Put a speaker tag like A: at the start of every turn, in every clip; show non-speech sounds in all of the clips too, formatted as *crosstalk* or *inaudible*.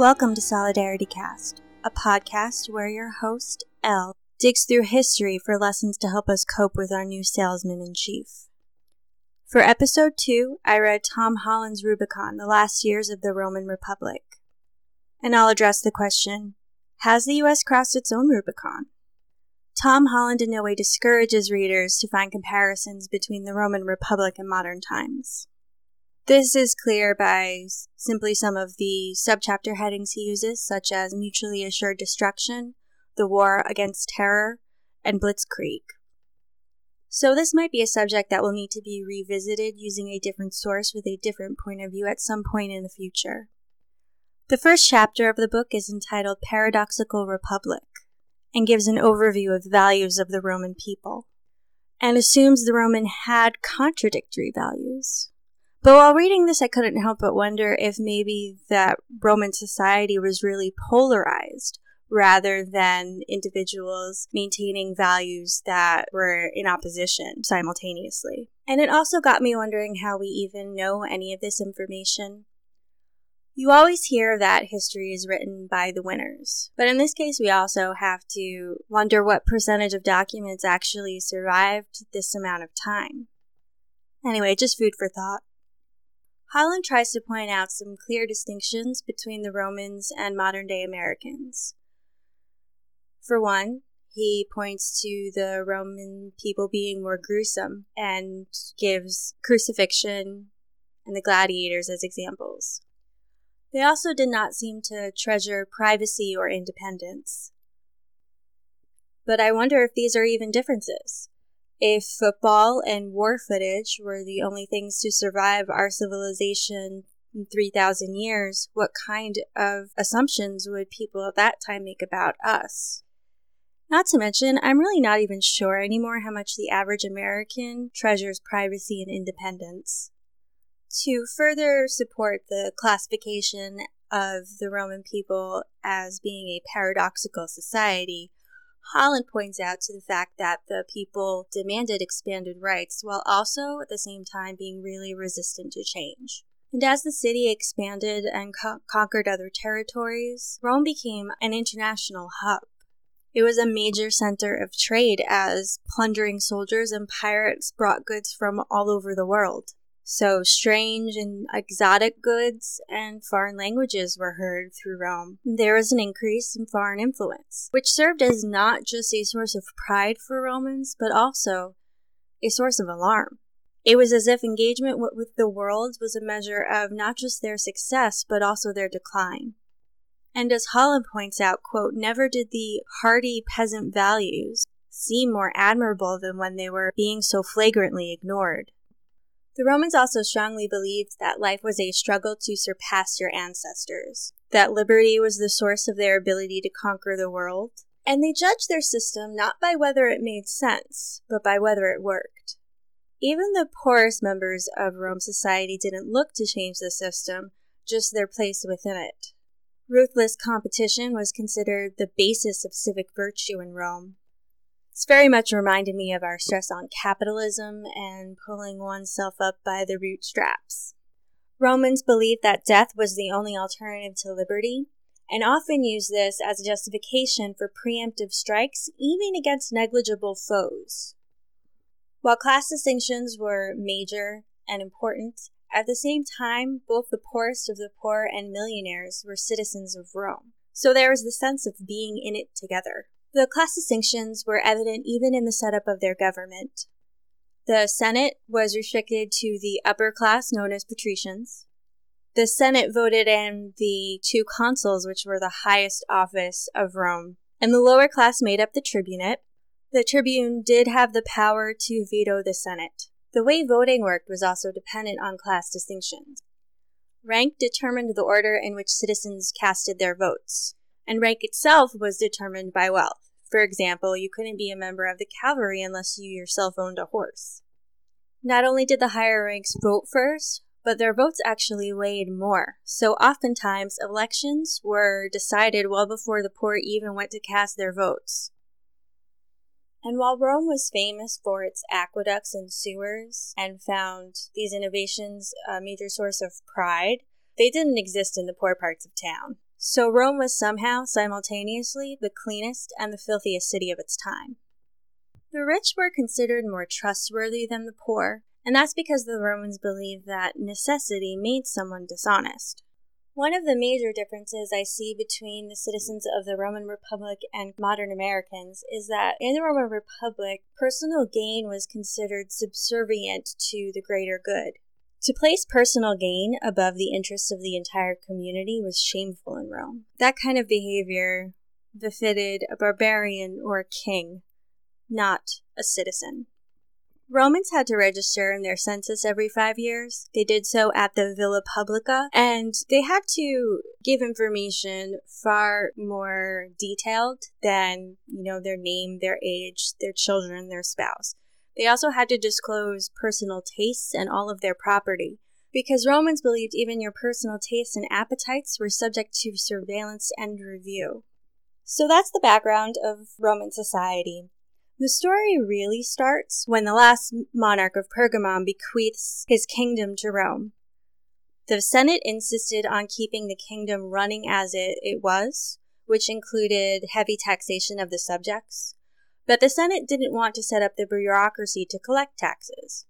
A: Welcome to Solidarity Cast, a podcast where your host, Elle, digs through history for lessons to help us cope with our new salesman in chief. For episode 2, I read Tom Holland's Rubicon, The Last Years of the Roman Republic. And I'll address the question Has the U.S. crossed its own Rubicon? Tom Holland in no way discourages readers to find comparisons between the Roman Republic and modern times. This is clear by simply some of the subchapter headings he uses, such as mutually assured destruction, the war against terror, and blitzkrieg. So, this might be a subject that will need to be revisited using a different source with a different point of view at some point in the future. The first chapter of the book is entitled Paradoxical Republic and gives an overview of the values of the Roman people and assumes the Roman had contradictory values. But while reading this, I couldn't help but wonder if maybe that Roman society was really polarized rather than individuals maintaining values that were in opposition simultaneously. And it also got me wondering how we even know any of this information. You always hear that history is written by the winners, but in this case, we also have to wonder what percentage of documents actually survived this amount of time. Anyway, just food for thought. Holland tries to point out some clear distinctions between the Romans and modern day Americans. For one, he points to the Roman people being more gruesome and gives crucifixion and the gladiators as examples. They also did not seem to treasure privacy or independence. But I wonder if these are even differences. If football and war footage were the only things to survive our civilization in 3,000 years, what kind of assumptions would people at that time make about us? Not to mention, I'm really not even sure anymore how much the average American treasures privacy and independence. To further support the classification of the Roman people as being a paradoxical society, Holland points out to the fact that the people demanded expanded rights while also at the same time being really resistant to change. And as the city expanded and co- conquered other territories, Rome became an international hub. It was a major center of trade as plundering soldiers and pirates brought goods from all over the world. So strange and exotic goods and foreign languages were heard through Rome. There was an increase in foreign influence, which served as not just a source of pride for Romans, but also a source of alarm. It was as if engagement with the world was a measure of not just their success, but also their decline. And as Holland points out, quote, never did the hardy peasant values seem more admirable than when they were being so flagrantly ignored. The Romans also strongly believed that life was a struggle to surpass your ancestors, that liberty was the source of their ability to conquer the world, and they judged their system not by whether it made sense, but by whether it worked. Even the poorest members of Rome society didn't look to change the system, just their place within it. Ruthless competition was considered the basis of civic virtue in Rome, it's very much reminded me of our stress on capitalism and pulling oneself up by the bootstraps. Romans believed that death was the only alternative to liberty, and often used this as a justification for preemptive strikes, even against negligible foes. While class distinctions were major and important, at the same time, both the poorest of the poor and millionaires were citizens of Rome. So there was the sense of being in it together. The class distinctions were evident even in the setup of their government. The Senate was restricted to the upper class known as patricians. The Senate voted in the two consuls, which were the highest office of Rome, and the lower class made up the tribunate. The tribune did have the power to veto the Senate. The way voting worked was also dependent on class distinctions. Rank determined the order in which citizens casted their votes and rank itself was determined by wealth. For example, you couldn't be a member of the cavalry unless you yourself owned a horse. Not only did the higher ranks vote first, but their votes actually weighed more. So oftentimes, elections were decided well before the poor even went to cast their votes. And while Rome was famous for its aqueducts and sewers and found these innovations a major source of pride, they didn't exist in the poor parts of town. So Rome was somehow simultaneously the cleanest and the filthiest city of its time. The rich were considered more trustworthy than the poor, and that's because the Romans believed that necessity made someone dishonest. One of the major differences I see between the citizens of the Roman Republic and modern Americans is that in the Roman Republic, personal gain was considered subservient to the greater good. To place personal gain above the interests of the entire community was shameful in Rome. That kind of behavior befitted a barbarian or a king, not a citizen. Romans had to register in their census every five years. They did so at the Villa Publica, and they had to give information far more detailed than, you know, their name, their age, their children, their spouse. They also had to disclose personal tastes and all of their property, because Romans believed even your personal tastes and appetites were subject to surveillance and review. So that's the background of Roman society. The story really starts when the last monarch of Pergamon bequeaths his kingdom to Rome. The Senate insisted on keeping the kingdom running as it, it was, which included heavy taxation of the subjects, but the Senate didn't want to set up the bureaucracy to collect taxes.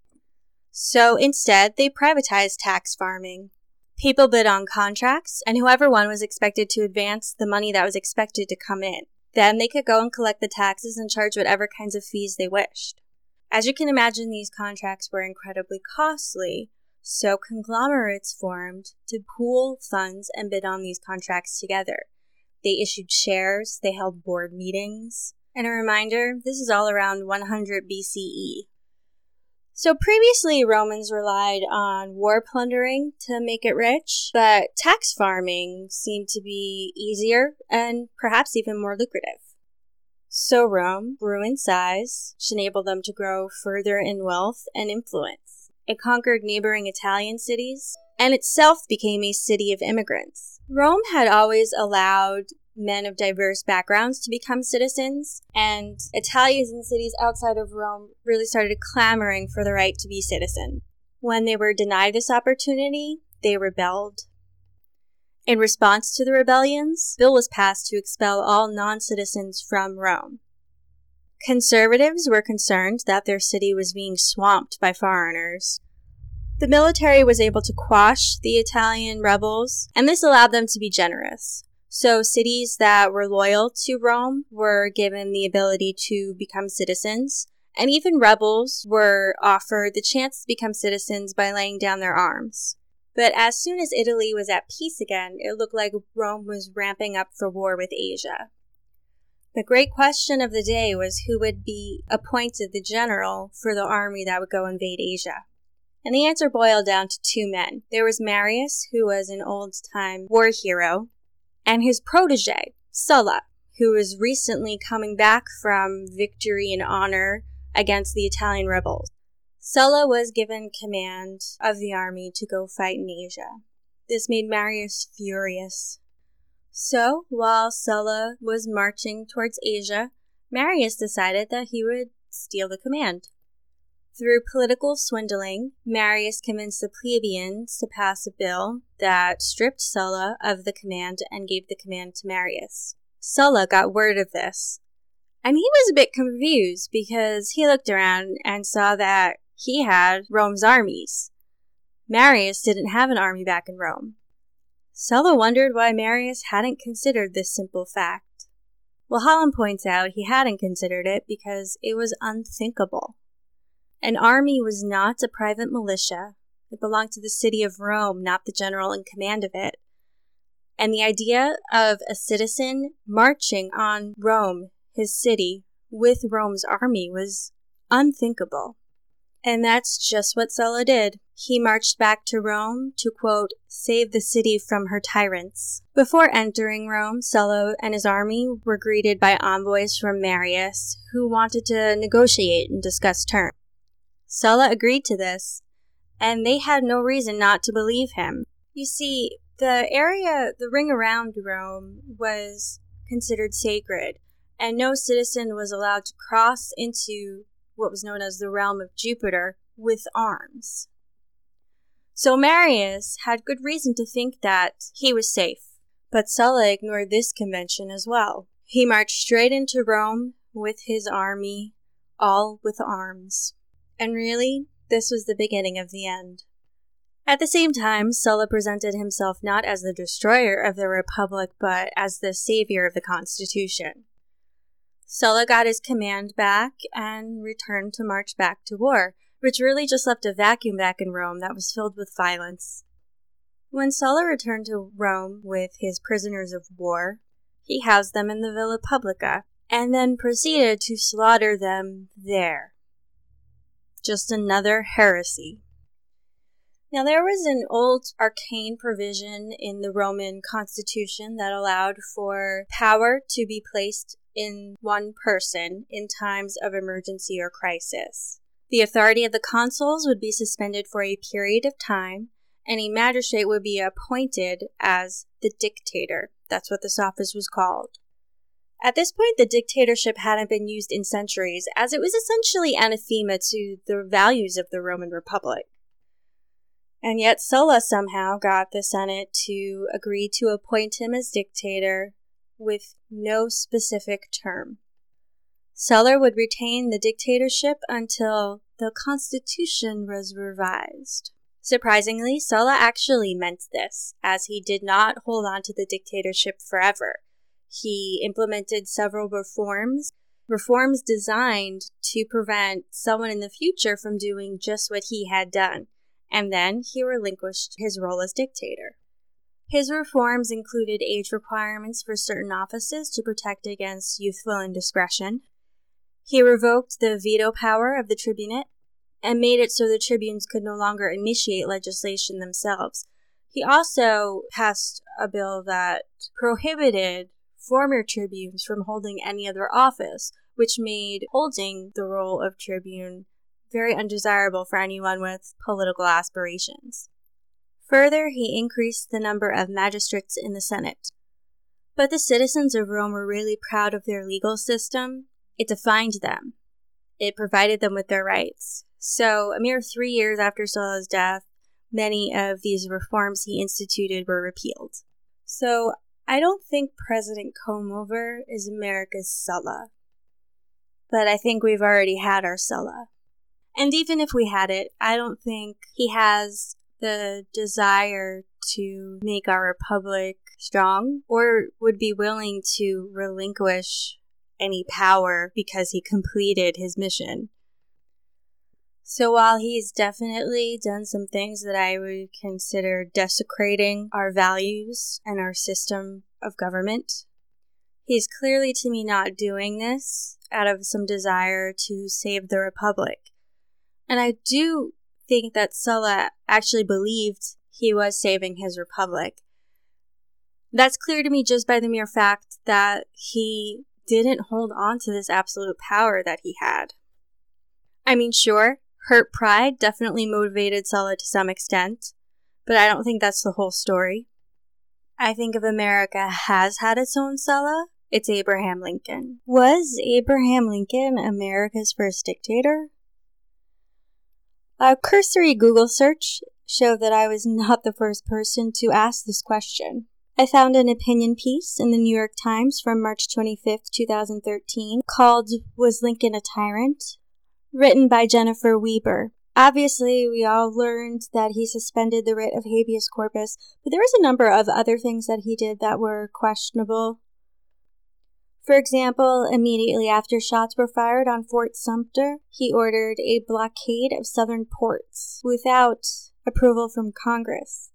A: So instead, they privatized tax farming. People bid on contracts, and whoever won was expected to advance the money that was expected to come in. Then they could go and collect the taxes and charge whatever kinds of fees they wished. As you can imagine, these contracts were incredibly costly, so conglomerates formed to pool funds and bid on these contracts together. They issued shares, they held board meetings. And a reminder this is all around 100 BCE. So previously, Romans relied on war plundering to make it rich, but tax farming seemed to be easier and perhaps even more lucrative. So Rome grew in size, which enabled them to grow further in wealth and influence. It conquered neighboring Italian cities and itself became a city of immigrants. Rome had always allowed men of diverse backgrounds to become citizens, and Italians in cities outside of Rome really started clamoring for the right to be citizens. When they were denied this opportunity, they rebelled. In response to the rebellions, a bill was passed to expel all non-citizens from Rome. Conservatives were concerned that their city was being swamped by foreigners. The military was able to quash the Italian rebels, and this allowed them to be generous. So cities that were loyal to Rome were given the ability to become citizens, and even rebels were offered the chance to become citizens by laying down their arms. But as soon as Italy was at peace again, it looked like Rome was ramping up for war with Asia. The great question of the day was who would be appointed the general for the army that would go invade Asia. And the answer boiled down to two men. There was Marius, who was an old time war hero, and his protege, Sulla, who was recently coming back from victory and honor against the Italian rebels. Sulla was given command of the army to go fight in Asia. This made Marius furious. So, while Sulla was marching towards Asia, Marius decided that he would steal the command. Through political swindling, Marius convinced the plebeians to pass a bill that stripped Sulla of the command and gave the command to Marius. Sulla got word of this, and he was a bit confused because he looked around and saw that he had Rome's armies. Marius didn't have an army back in Rome. Sulla wondered why Marius hadn't considered this simple fact. Well, Holland points out he hadn't considered it because it was unthinkable. An army was not a private militia. It belonged to the city of Rome, not the general in command of it. And the idea of a citizen marching on Rome, his city, with Rome's army was unthinkable. And that's just what Sulla did. He marched back to Rome to, quote, save the city from her tyrants. Before entering Rome, Sulla and his army were greeted by envoys from Marius, who wanted to negotiate and discuss terms. Sulla agreed to this, and they had no reason not to believe him. You see, the area, the ring around Rome, was considered sacred, and no citizen was allowed to cross into what was known as the realm of Jupiter with arms. So Marius had good reason to think that he was safe. But Sulla ignored this convention as well. He marched straight into Rome with his army, all with arms. And really, this was the beginning of the end. At the same time, Sulla presented himself not as the destroyer of the Republic, but as the savior of the Constitution. Sulla got his command back and returned to march back to war, which really just left a vacuum back in Rome that was filled with violence. When Sulla returned to Rome with his prisoners of war, he housed them in the Villa Publica and then proceeded to slaughter them there. Just another heresy. Now, there was an old arcane provision in the Roman constitution that allowed for power to be placed in one person in times of emergency or crisis. The authority of the consuls would be suspended for a period of time, and a magistrate would be appointed as the dictator. That's what this office was called. At this point, the dictatorship hadn't been used in centuries, as it was essentially anathema to the values of the Roman Republic. And yet Sulla somehow got the Senate to agree to appoint him as dictator with no specific term. Sulla would retain the dictatorship until the constitution was revised. Surprisingly, Sulla actually meant this, as he did not hold on to the dictatorship forever. He implemented several reforms, reforms designed to prevent someone in the future from doing just what he had done, and then he relinquished his role as dictator. His reforms included age requirements for certain offices to protect against youthful indiscretion. He revoked the veto power of the tribunate and made it so the tribunes could no longer initiate legislation themselves. He also passed a bill that prohibited former tribunes from holding any other office, which made holding the role of tribune very undesirable for anyone with political aspirations. Further, he increased the number of magistrates in the Senate. But the citizens of Rome were really proud of their legal system. It defined them. It provided them with their rights. So, a mere three years after Sulla's death, many of these reforms he instituted were repealed. So, I don't think President Comeover is America's Sulla. But I think we've already had our Sulla. And even if we had it, I don't think he has the desire to make our republic strong or would be willing to relinquish any power because he completed his mission. So while he's definitely done some things that I would consider desecrating our values and our system of government, he's clearly to me not doing this out of some desire to save the republic. And I do think that Sulla actually believed he was saving his republic. That's clear to me just by the mere fact that he didn't hold on to this absolute power that he had. I mean, sure, hurt pride definitely motivated Sulla to some extent, but I don't think that's the whole story. I think if America has had its own Sulla, it's Abraham Lincoln. Was Abraham Lincoln America's first dictator? A cursory Google search showed that I was *laughs* not the first person to ask this question. I found an opinion piece in the New York Times from March 25, 2013, called Was Lincoln a Tyrant? Written by Jennifer Weber. Obviously, we all learned that he suspended the writ of habeas corpus, but there was a number of other things that he did that were questionable. For example, immediately after shots were fired on Fort Sumter, he ordered a blockade of southern ports without approval from Congress.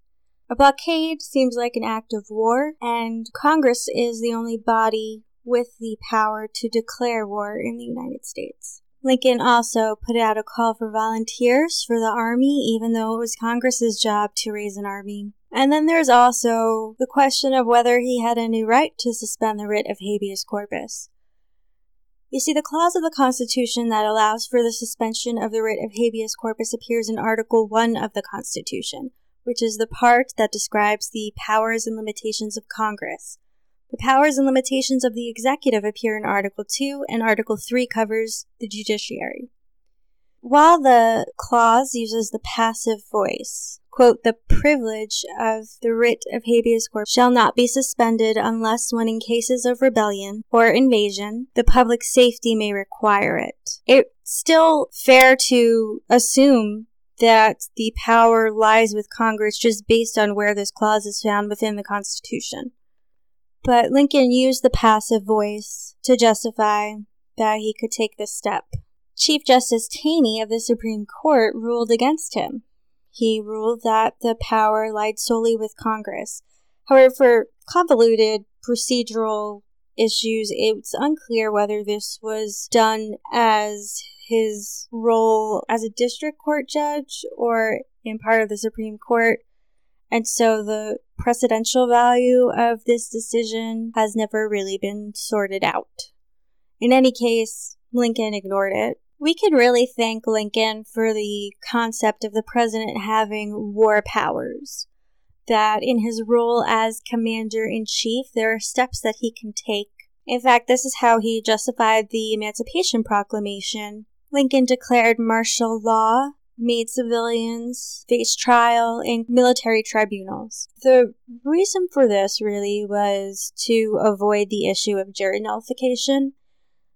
A: A blockade seems like an act of war, and Congress is the only body with the power to declare war in the United States. Lincoln also put out a call for volunteers for the army, even though it was Congress's job to raise an army. And then there's also the question of whether he had any right to suspend the writ of habeas corpus. You see, the clause of the Constitution that allows for the suspension of the writ of habeas corpus appears in Article 1 of the Constitution, which is the part that describes the powers and limitations of Congress. The powers and limitations of the executive appear in Article 2, and Article 3 covers the judiciary. While the clause uses the passive voice, quote, the privilege of the writ of habeas corpus shall not be suspended unless when in cases of rebellion or invasion the public safety may require it. It's still fair to assume that the power lies with Congress just based on where this clause is found within the Constitution. But Lincoln used the passive voice to justify that he could take this step. Chief Justice Taney of the Supreme Court ruled against him. He ruled that the power lied solely with Congress. However, convoluted procedural issues, it's unclear whether this was done as his role as a district court judge or in part of the Supreme Court. And so the precedential value of this decision has never really been sorted out. In any case, Lincoln ignored it. We could really thank Lincoln for the concept of the president having war powers. That in his role as commander in chief, there are steps that he can take. In fact, this is how he justified the Emancipation Proclamation. Lincoln declared martial law, made civilians face trial in military tribunals. The reason for this really was to avoid the issue of jury nullification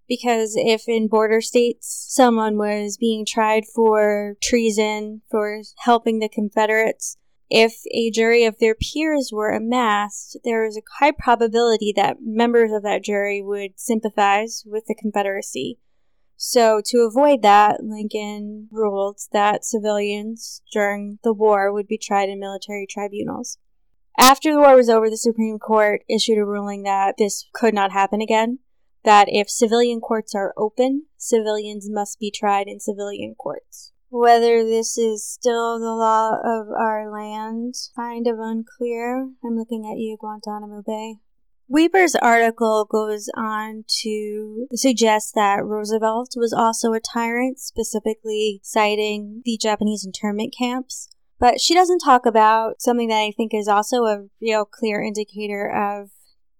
A: because if in border states someone was being tried for treason, for helping the Confederates, if a jury of their peers were amassed, there was a high probability that members of that jury would sympathize with the Confederacy. So, to avoid that, Lincoln ruled that civilians during the war would be tried in military tribunals. After the war was over, the Supreme Court issued a ruling that this could not happen again that if civilian courts are open, civilians must be tried in civilian courts. Whether this is still the law of our land, kind of unclear. I'm looking at you, Guantanamo Bay. Weber's article goes on to suggest that Roosevelt was also a tyrant, specifically citing the Japanese internment camps. But she doesn't talk about something that I think is also a real clear indicator of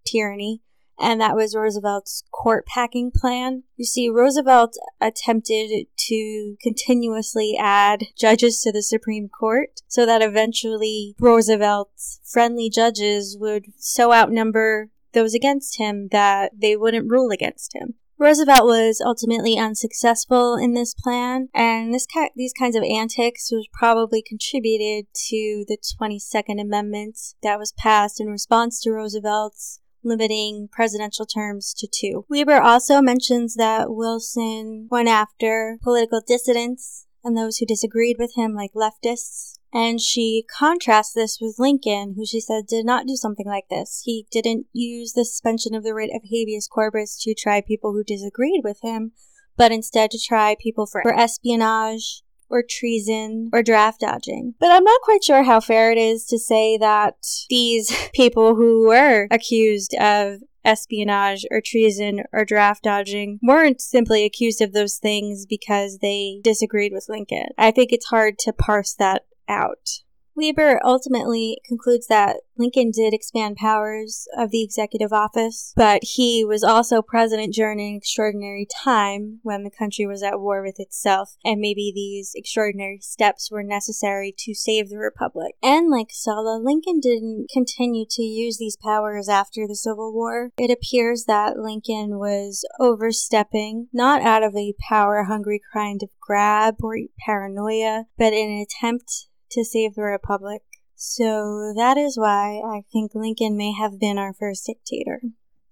A: tyranny, and that was Roosevelt's court packing plan. You see, Roosevelt attempted to continuously add judges to the Supreme Court so that eventually Roosevelt's friendly judges would so outnumber those against him that they wouldn't rule against him. Roosevelt was ultimately unsuccessful in this plan, and this ki- these kinds of antics was probably contributed to the 22nd Amendment that was passed in response to Roosevelt's limiting presidential terms to two. Weber also mentions that Wilson went after political dissidents and those who disagreed with him, like leftists. And she contrasts this with Lincoln, who she said did not do something like this. He didn't use the suspension of the writ of habeas corpus to try people who disagreed with him, but instead to try people for, for espionage, or treason or draft dodging. But I'm not quite sure how fair it is to say that these *laughs* people who were accused of espionage or treason or draft dodging weren't simply accused of those things because they disagreed with Lincoln. I think it's hard to parse that out. Weber ultimately concludes that Lincoln did expand powers of the executive office, but he was also president during an extraordinary time when the country was at war with itself, and maybe these extraordinary steps were necessary to save the republic. And like Sulla, Lincoln didn't continue to use these powers after the Civil War. It appears that Lincoln was overstepping, not out of a power hungry kind of grab or paranoia, but in an attempt to save the Republic. So that is why I think Lincoln may have been our first dictator.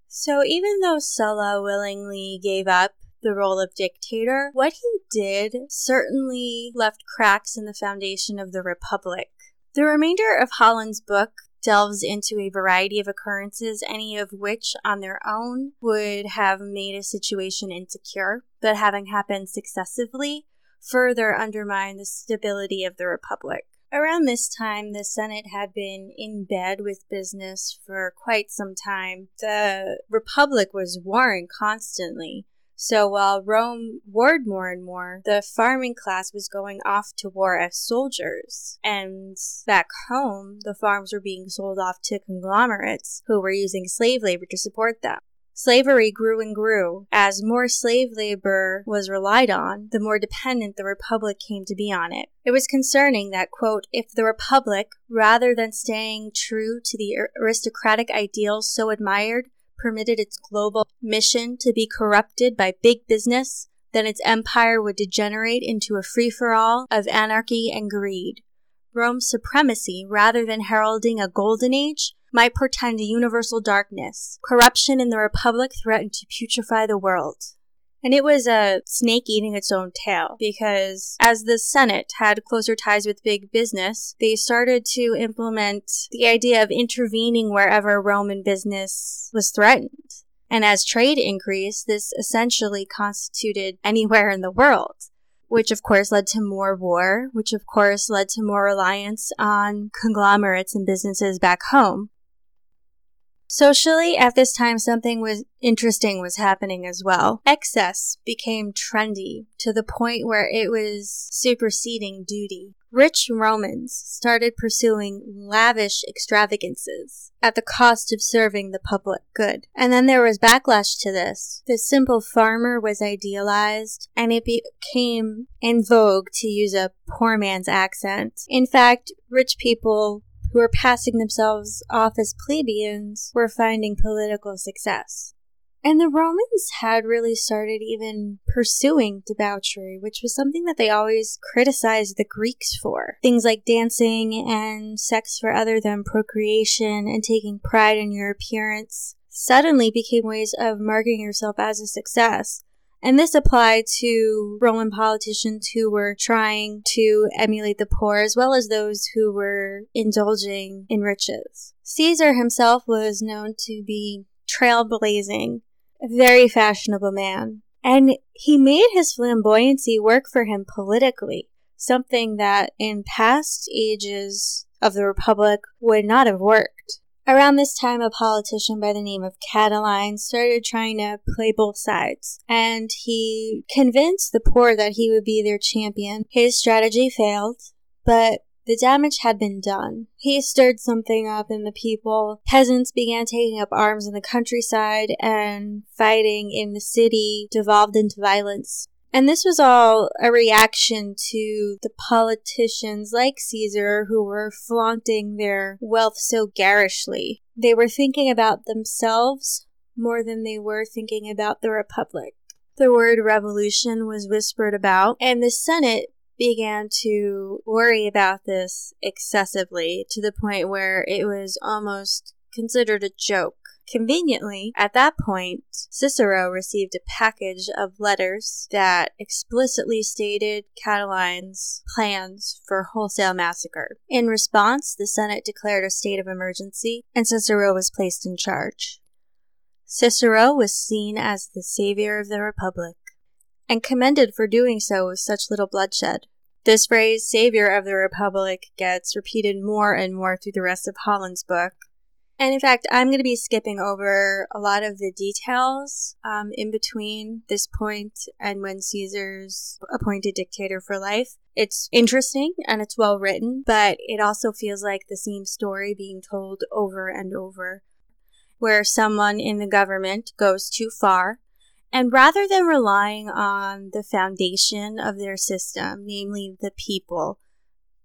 A: So even though Sulla willingly gave up the role of dictator, what he did certainly left cracks in the foundation of the Republic. The remainder of Holland's book delves into a variety of occurrences, any of which on their own would have made a situation insecure, but having happened successively, further undermine the stability of the Republic. Around this time, the Senate had been in bed with business for quite some time. The Republic was warring constantly. So while Rome warred more and more, the farming class was going off to war as soldiers. And back home, the farms were being sold off to conglomerates who were using slave labor to support them. Slavery grew and grew. As more slave labor was relied on, the more dependent the Republic came to be on it. It was concerning that, quote, if the Republic, rather than staying true to the aristocratic ideals so admired, permitted its global mission to be corrupted by big business, then its empire would degenerate into a free for all of anarchy and greed. Rome's supremacy, rather than heralding a golden age, might portend a universal darkness. Corruption in the Republic threatened to putrefy the world. And it was a snake eating its own tail because as the Senate had closer ties with big business, they started to implement the idea of intervening wherever Roman business was threatened. And as trade increased, this essentially constituted anywhere in the world which of course led to more war, which of course led to more reliance on conglomerates and businesses back home. Socially, at this time, something was interesting was happening as well. Excess became trendy to the point where it was superseding duty. Rich Romans started pursuing lavish extravagances at the cost of serving the public good. And then there was backlash to this. The simple farmer was idealized and it became in vogue to use a poor man's accent. In fact, rich people who were passing themselves off as plebeians were finding political success. And the Romans had really started even pursuing debauchery, which was something that they always criticized the Greeks for. Things like dancing and sex for other than procreation and taking pride in your appearance suddenly became ways of marking yourself as a success. And this applied to Roman politicians who were trying to emulate the poor as well as those who were indulging in riches. Caesar himself was known to be trailblazing, a very fashionable man. And he made his flamboyancy work for him politically, something that in past ages of the Republic would not have worked. Around this time, a politician by the name of Catiline started trying to play both sides, and he convinced the poor that he would be their champion. His strategy failed, but the damage had been done. He stirred something up in the people. Peasants began taking up arms in the countryside, and fighting in the city devolved into violence. And this was all a reaction to the politicians like Caesar who were flaunting their wealth so garishly. They were thinking about themselves more than they were thinking about the Republic. The word revolution was whispered about, and the Senate began to worry about this excessively to the point where it was almost considered a joke. Conveniently, at that point, Cicero received a package of letters that explicitly stated Catiline's plans for wholesale massacre. In response, the Senate declared a state of emergency, and Cicero was placed in charge. Cicero was seen as the savior of the Republic, and commended for doing so with such little bloodshed. This phrase, savior of the Republic, gets repeated more and more through the rest of Holland's book, and in fact, I'm going to be skipping over a lot of the details um, in between this point and when Caesar's appointed dictator for life. It's interesting and it's well written, but it also feels like the same story being told over and over, where someone in the government goes too far. And rather than relying on the foundation of their system, namely the people,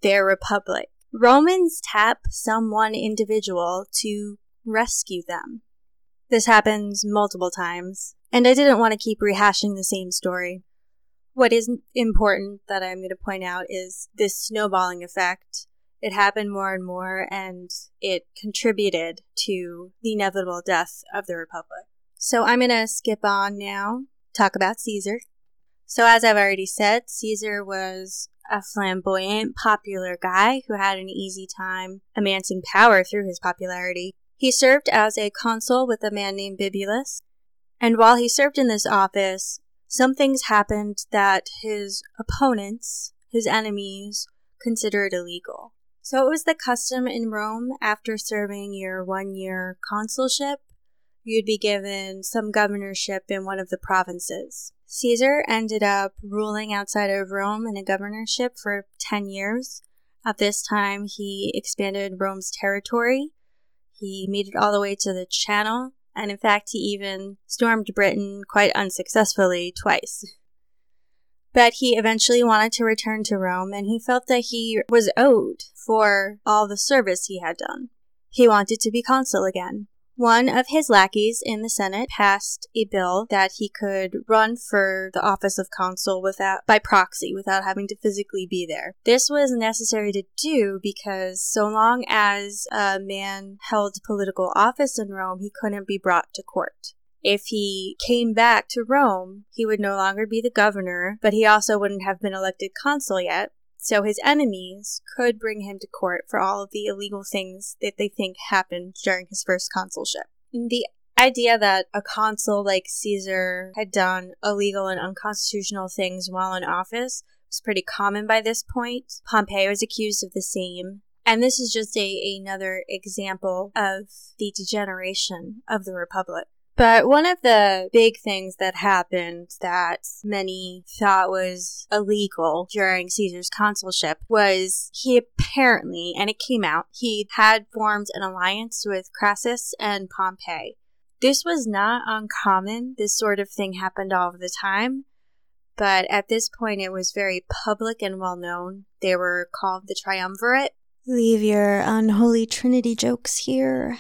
A: their republic, Romans tap some one individual to rescue them. This happens multiple times, and I didn't want to keep rehashing the same story. What is important that I'm going to point out is this snowballing effect. It happened more and more, and it contributed to the inevitable death of the Republic. So I'm going to skip on now, talk about Caesar. So, as I've already said, Caesar was a flamboyant, popular guy who had an easy time amassing power through his popularity. He served as a consul with a man named Bibulus, and while he served in this office, some things happened that his opponents, his enemies, considered illegal. So it was the custom in Rome after serving your one year consulship, you'd be given some governorship in one of the provinces. Caesar ended up ruling outside of Rome in a governorship for 10 years. At this time, he expanded Rome's territory. He made it all the way to the Channel, and in fact, he even stormed Britain quite unsuccessfully twice. But he eventually wanted to return to Rome, and he felt that he was owed for all the service he had done. He wanted to be consul again. One of his lackeys in the Senate passed a bill that he could run for the office of consul without by proxy without having to physically be there. This was necessary to do because so long as a man held political office in Rome, he couldn't be brought to court. If he came back to Rome, he would no longer be the governor, but he also wouldn't have been elected consul yet, so his enemies could bring him to court for all of the illegal things that they think happened during his first consulship. The idea that a consul like Caesar had done illegal and unconstitutional things while in office was pretty common by this point. Pompey was accused of the same. And this is just a, another example of the degeneration of the Republic. But one of the big things that happened that many thought was illegal during Caesar's consulship was he apparently, and it came out, he had formed an alliance with Crassus and Pompey. This was not uncommon. This sort of thing happened all the time. But at this point, it was very public and well known. They were called the Triumvirate.
B: Leave your unholy trinity jokes here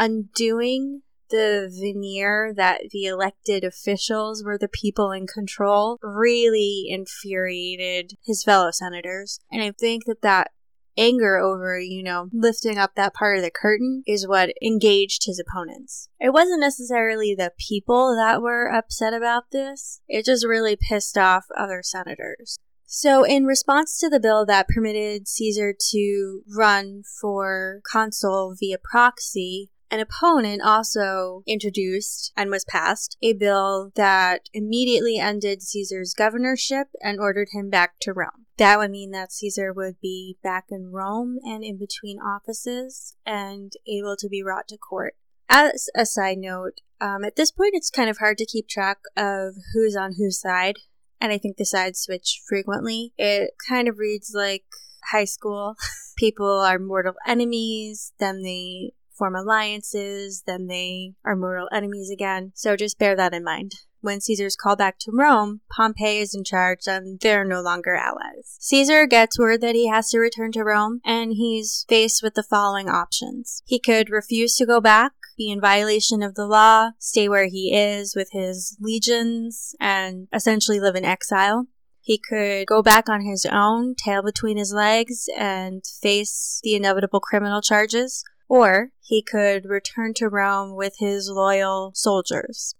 A: undoing the veneer that the elected officials were the people in control really infuriated his fellow senators. And I think that that anger over, you know, lifting up that part of the curtain is what engaged his opponents. It wasn't necessarily the people that were upset about this, it just really pissed off other senators. So, in response to the bill that permitted Caesar to run for consul via proxy, an opponent also introduced and was passed a bill that immediately ended Caesar's governorship and ordered him back to Rome. That would mean that Caesar would be back in Rome and in between offices and able to be brought to court. As a side note, um, at this point it's kind of hard to keep track of who's on whose side, and I think the sides switch frequently. It kind of reads like high school. *laughs* People are mortal enemies, then they form alliances, then they are mortal enemies again. So just bear that in mind. When Caesar's called back to Rome, Pompey is in charge and they're no longer allies. Caesar gets word that he has to return to Rome and he's faced with the following options. He could refuse to go back, be in violation of the law, stay where he is with his legions, and essentially live in exile. He could go back on his own, tail between his legs, and face the inevitable criminal charges, or he could return to Rome with his loyal soldiers.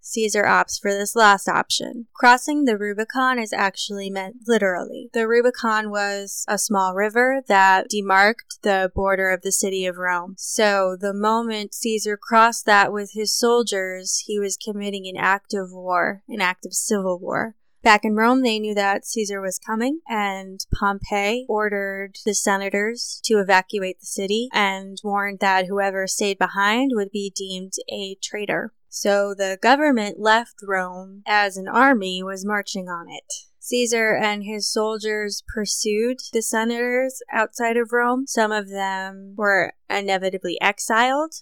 A: Caesar opts for this last option. Crossing the Rubicon is actually meant literally. The Rubicon was a small river that demarked the border of the city of Rome. So the moment Caesar crossed that with his soldiers, he was committing an act of war, an act of civil war. Back in Rome, they knew that Caesar was coming, and Pompey ordered the senators to evacuate the city and warned that whoever stayed behind would be deemed a traitor. So the government left Rome as an army was marching on it. Caesar and his soldiers pursued the senators outside of Rome. Some of them were inevitably exiled.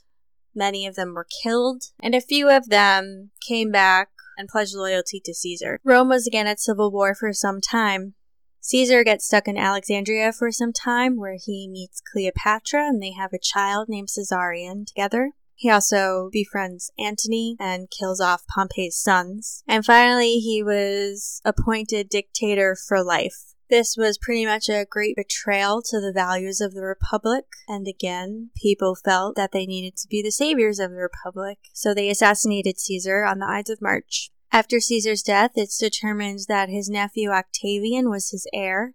A: Many of them were killed, and a few of them came back and pledged loyalty to Caesar. Rome was again at civil war for some time. Caesar gets stuck in Alexandria for some time where he meets Cleopatra and they have a child named Caesarion together. He also befriends Antony and kills off Pompey's sons. And finally, he was appointed dictator for life. This was pretty much a great betrayal to the values of the Republic, and again, people felt that they needed to be the saviors of the Republic, so they assassinated Caesar on the Ides of March. After Caesar's death, it's determined that his nephew Octavian was his heir,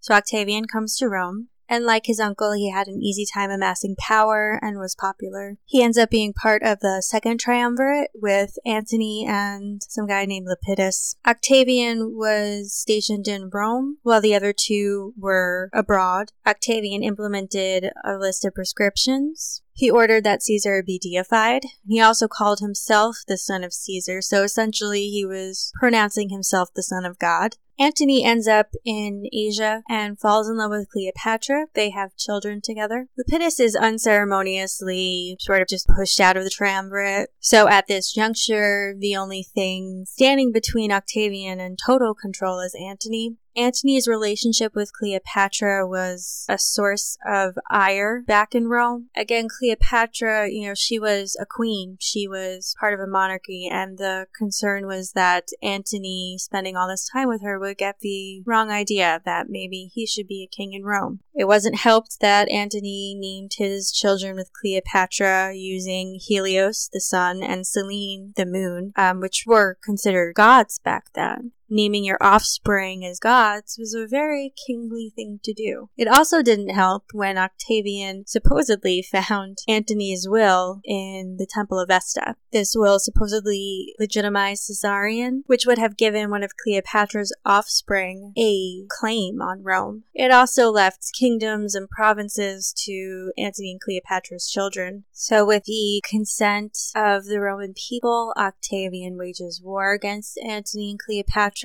A: so Octavian comes to Rome. And like his uncle, he had an easy time amassing power and was popular. He ends up being part of the second triumvirate with Antony and some guy named Lepidus. Octavian was stationed in Rome while the other two were abroad. Octavian implemented a list of prescriptions he ordered that Caesar be deified. He also called himself the son of Caesar, so essentially he was pronouncing himself the son of God. Antony ends up in Asia and falls in love with Cleopatra. They have children together. Lepidus is unceremoniously sort of just pushed out of the triumvirate. So at this juncture, the only thing standing between Octavian and total control is Antony. Antony's relationship with Cleopatra was a source of ire back in Rome. Again, Cleopatra, you know, she was a queen. She was part of a monarchy, and the concern was that Antony spending all this time with her would get the wrong idea that maybe he should be a king in Rome. It wasn't helped that Antony named his children with Cleopatra using Helios, the sun, and Selene, the moon, um, which were considered gods back then naming your offspring as gods was a very kingly thing to do. It also didn't help when Octavian supposedly *laughs* found Antony's will in the Temple of Vesta. This will supposedly legitimized Caesarion, which would have given one of Cleopatra's offspring a claim on Rome. It also left kingdoms and provinces to Antony and Cleopatra's children. So, with the consent of the Roman people, Octavian wages war against Antony and Cleopatra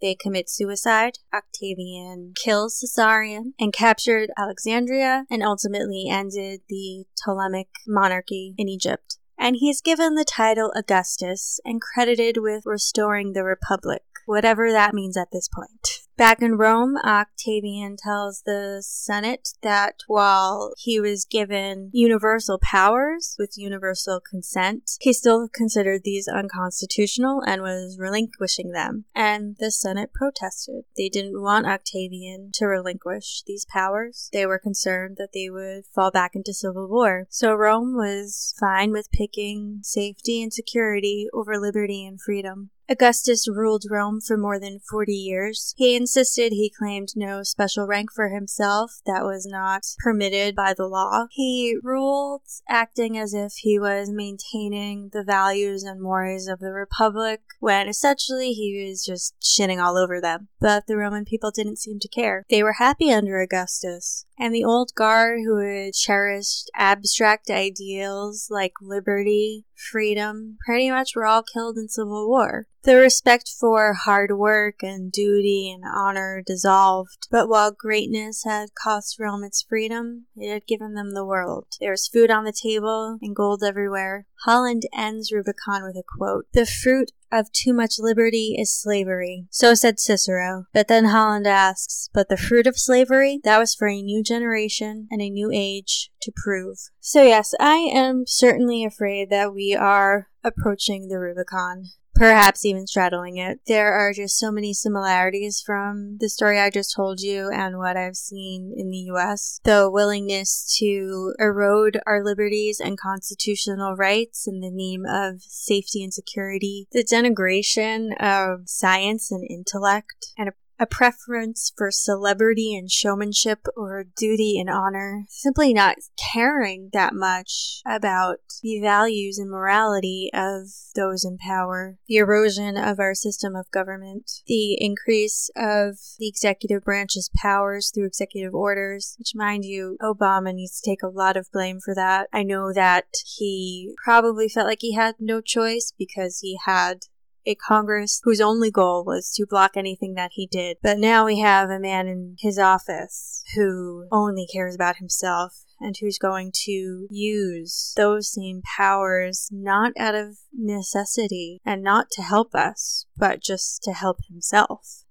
A: they commit suicide. Octavian kills Caesarion and captured Alexandria and ultimately ended the Ptolemaic monarchy in Egypt. And he is given the title Augustus and credited with restoring the Republic, whatever that means at this point. Back in Rome, Octavian tells the Senate that while he was given universal powers with universal consent, he still considered these unconstitutional and was relinquishing them. And the Senate protested. They didn't want Octavian to relinquish these powers. They were concerned that they would fall back into civil war. So Rome was fine with picking safety and security over liberty and freedom. Augustus ruled Rome for more than 40 years. He insisted he claimed no special rank for himself that was not permitted by the law. He ruled acting as if he was maintaining the values and mores of the Republic, when essentially he was just shitting all over them. But the Roman people didn't seem to care. They were happy under Augustus. And the old guard who had cherished abstract ideals like liberty, freedom, pretty much were all killed in civil war. The respect for hard work and duty and honor dissolved, but while greatness had cost Rome its freedom, it had given them the world. There was food on the table and gold everywhere. Holland ends Rubicon with a quote The fruit of too much liberty is slavery. So said Cicero. But then Holland asks, But the fruit of slavery? That was for a new generation and a new age to prove. So, yes, I am certainly afraid that we are approaching the Rubicon perhaps even straddling it. There are just so many similarities from the story I just told you and what I've seen in the US. The willingness to erode our liberties and constitutional rights in the name of safety and security, the denigration of science and intellect, and a a preference for celebrity and showmanship over duty and honor, simply not caring that much about the values and morality of those in power, the erosion of our system of government, the increase of the executive branch's powers through executive orders, which, mind you, Obama needs to take a lot of blame for that. I know that he probably felt like he had no choice because he had a Congress whose only goal was to block anything that he did. But now we have a man in his office who only cares about himself and who's going to use those same powers not out of necessity and not to help us, but just to help himself.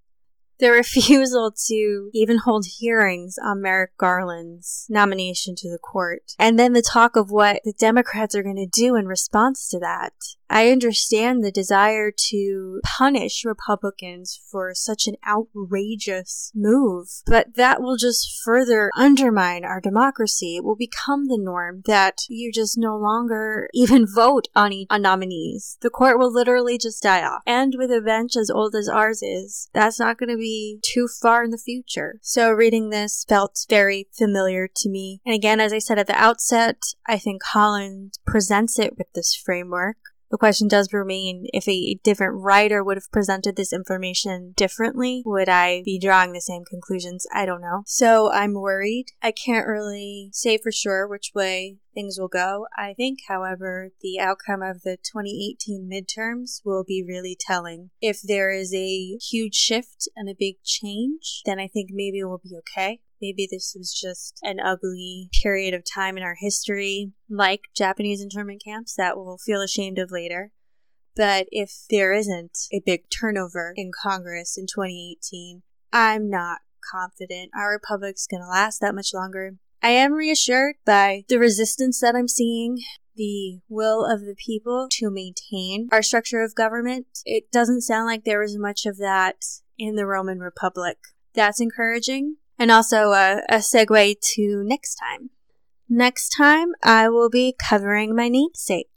A: The *laughs* refusal to even hold hearings on Merrick Garland's nomination to the court, and then the talk of what the Democrats are going to do in response to that. I understand the desire to punish Republicans for such an outrageous move, but that will just further undermine our democracy. It will become the norm that you just no longer even vote on, e- on nominees. The court will literally just die off. And with a bench as old as ours is, that's not going to be too far in the future. So reading this felt very familiar to me. And again, as I said at the outset, I think Holland presents it with this framework The question does remain if a different writer would have presented this information differently, would I be drawing the same conclusions? I don't know. So I'm worried. I can't really say for sure which way things will go. I think, however, the outcome of the 2018 midterms will be really telling. If there is a huge shift and a big change, then I think maybe we'll be okay. Maybe this was just an ugly period of time in our history, like Japanese internment camps, that we'll feel ashamed of later. But if there isn't a big turnover in Congress in 2018, I'm not confident our republic's going to last that much longer. I am reassured by the resistance that I'm seeing, the will of the people to maintain our structure of government. It doesn't sound like there was much of that in the Roman Republic. That's encouraging and also a, a segue to next time. Next time, I will be covering my namesake.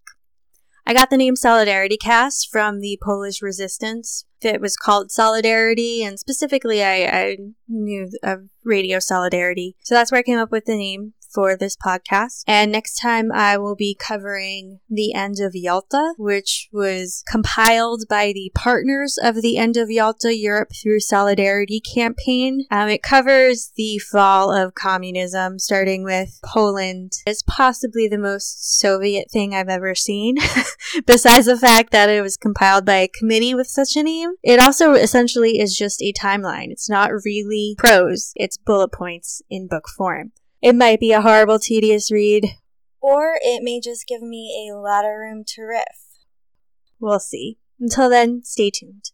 A: I got the name Solidarity Cast from the Polish resistance. It was called Solidarity, and specifically, I, I knew of Radio Solidarity. So that's where I came up with the name for this podcast. And next time I will be covering the end of Yalta, which was compiled by the partners of the end of Yalta Europe through Solidarity campaign. Um, it covers the fall of communism, starting with Poland. It's possibly the most Soviet thing I've ever seen, *laughs* besides the fact that it was compiled by a committee with such a name. It also essentially is just a timeline. It's not really prose, it's bullet points in book form. It might be a horrible, tedious read.
B: Or it may just give me a lot of room to riff.
A: We'll see. Until then, stay tuned.